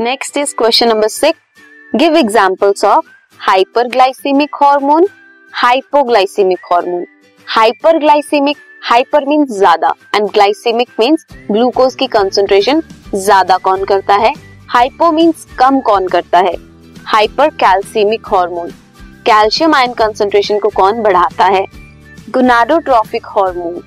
Next is question number six give examples of hyperglycemic hormone hypoglycemic hormone hyperglycemic hyper means ज़्यादा and glycemic means glucose की concentration ज़्यादा कौन करता है? Hypo means कम कौन करता है? Hypercalcemic hormone calcium ion concentration को कौन बढ़ाता है? Gonadotropic hormone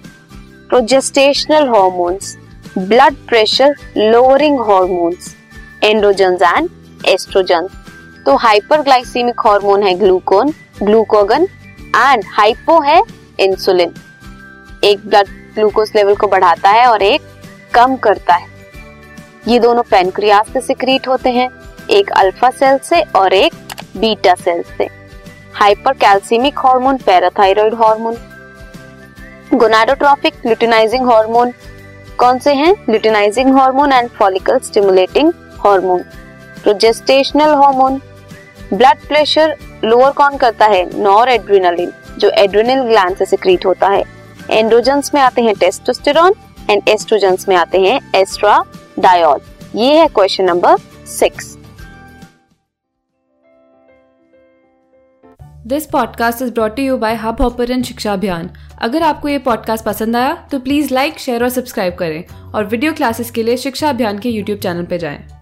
progestational hormones blood pressure lowering hormones androgens and estrogen. तो हाइपरग्लाइसीमिक हार्मोन है ग्लूकोन ग्लूकोगन एंड हाइपो है इंसुलिन एक ब्लड ग्लूकोज लेवल को बढ़ाता है और एक कम करता है। ये दोनों पेनक्रियास से सिक्रीट होते हैं, एक अल्फ़ा सेल से और एक बीटा सेल से। Hypercalcemic hormone parathyroid hormone gonadotrophic luteinising hormone कौन से हैं? Luteinising hormone and follicle stimulating hormone progestational hormone blood pressure lower कौन करता है? नॉर एड्रिनलिन जो एड्रिनल ग्लैंड से सिक्रीट होता है। एंड्रोजन्स में आते हैं टेस्टोस्टेरॉन एंड एस्ट्रोजन्स में आते हैं एस्ट्राडायोल ये है question number six this podcast is brought you by Hubhopper Shiksha Abhiyan अगर आपको ये पॉडकास्ट पसंद आया तो प्लीज़ लाइक शेयर और सब्सक्राइब करें। और वीडियो क्लासेस के लिए शिक्षा अभियान के यूट्यूब चैनल पर जाएँ।